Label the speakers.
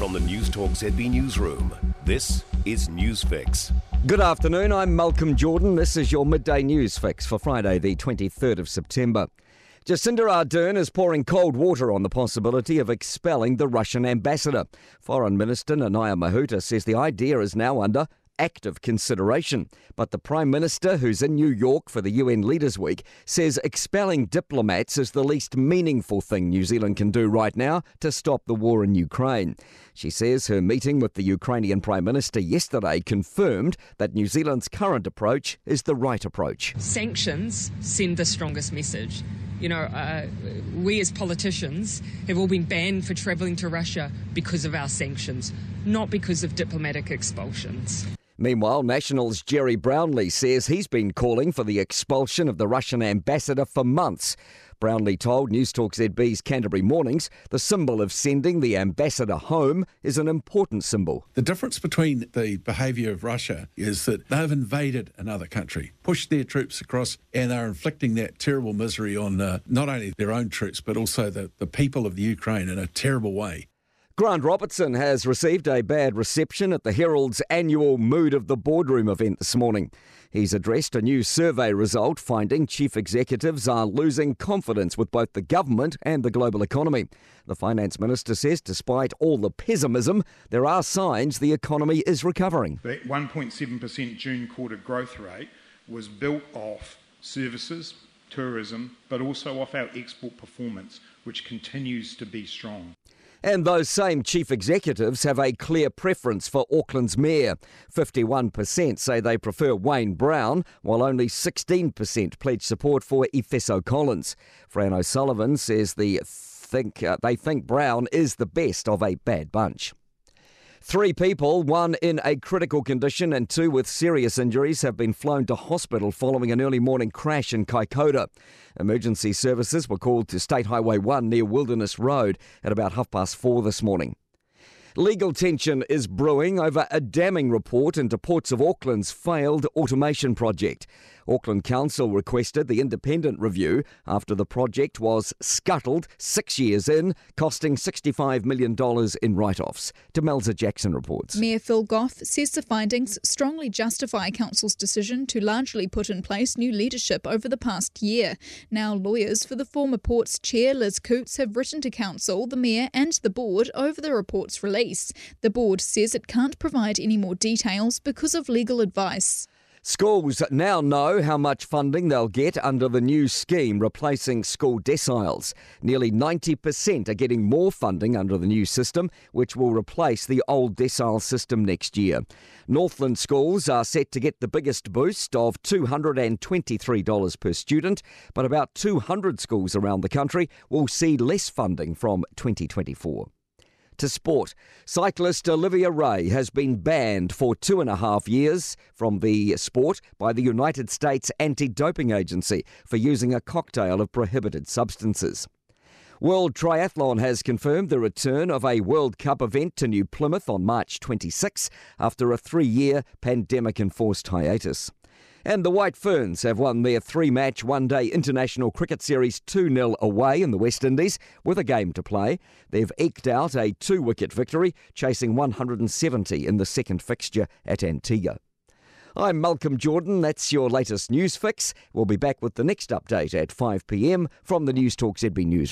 Speaker 1: From the Newstalk ZB Newsroom, this is Newsfix.
Speaker 2: Good afternoon, I'm Malcolm Jordan. This is your midday news fix for Friday, the 23rd of September. Jacinda Ardern is pouring cold water on the possibility of expelling the Russian ambassador. Foreign Minister Nanaia Mahuta says the idea is now under active consideration. But the Prime Minister, who's in New York for the UN Leaders Week, says expelling diplomats is the least meaningful thing New Zealand can do right now to stop the war in Ukraine. She says her meeting with the Ukrainian Prime Minister yesterday confirmed that New Zealand's current approach is the right approach.
Speaker 3: Sanctions send the strongest message. You know, uh, we as politicians have all been banned for travelling to Russia because of our sanctions, not because of diplomatic expulsions.
Speaker 2: Meanwhile, Nationals' Gerry Brownlee says he's been calling for the expulsion of the Russian ambassador for months. Brownlee told Newstalk ZB's Canterbury Mornings the symbol of sending the ambassador home is an important symbol.
Speaker 4: The difference between the behaviour of Russia is that they've invaded another country, pushed their troops across, and are inflicting that terrible misery on uh, not only their own troops but also the, the people of the Ukraine in a terrible way.
Speaker 2: Grant Robertson has received a bad reception at the Herald's annual Mood of the Boardroom event this morning. He's addressed a new survey result finding chief executives are losing confidence with both the government and the global economy. The finance minister says despite all the pessimism, there are signs the economy is recovering.
Speaker 5: The 1.7% June quarter growth rate was built off services, tourism, but also off our export performance, which continues to be strong.
Speaker 2: And those same chief executives have a clear preference for Auckland's mayor. 51% say they prefer Wayne Brown, while only 16% pledge support for Efeso Collins. Fran O'Sullivan says the think, uh, they think Brown is the best of a bad bunch. Three people, one in a critical condition and two with serious injuries, have been flown to hospital following an early morning crash in Kaikoura. Emergency services were called to State Highway 1 near Wilderness Road at about half past four this morning. Legal tension is brewing over a damning report into Ports of Auckland's failed automation project. Auckland Council requested the independent review after the project was scuttled six years in, costing $65 million in write offs. Demelza Jackson reports.
Speaker 6: Mayor Phil Goff says the findings strongly justify Council's decision to largely put in place new leadership over the past year. Now, lawyers for the former Ports chair Liz Coutts have written to Council, the Mayor, and the board over the report's release. The board says it can't provide any more details because of legal advice.
Speaker 2: Schools now know how much funding they'll get under the new scheme replacing school deciles. Nearly 90% are getting more funding under the new system, which will replace the old decile system next year. Northland schools are set to get the biggest boost of $223 per student, but about 200 schools around the country will see less funding from 2024 to sport. Cyclist Olivia Ray has been banned for two and a half years from the sport by the United States Anti Doping Agency for using a cocktail of prohibited substances. World Triathlon has confirmed the return of a World Cup event to New Plymouth on March 26 after a three year pandemic enforced hiatus. And the White Ferns have won their three match one day international cricket series 2 0 away in the West Indies with a game to play. They've eked out a two wicket victory, chasing 170 in the second fixture at Antigua. I'm Malcolm Jordan. That's your latest news fix. We'll be back with the next update at 5 pm from the Newstalk ZB News.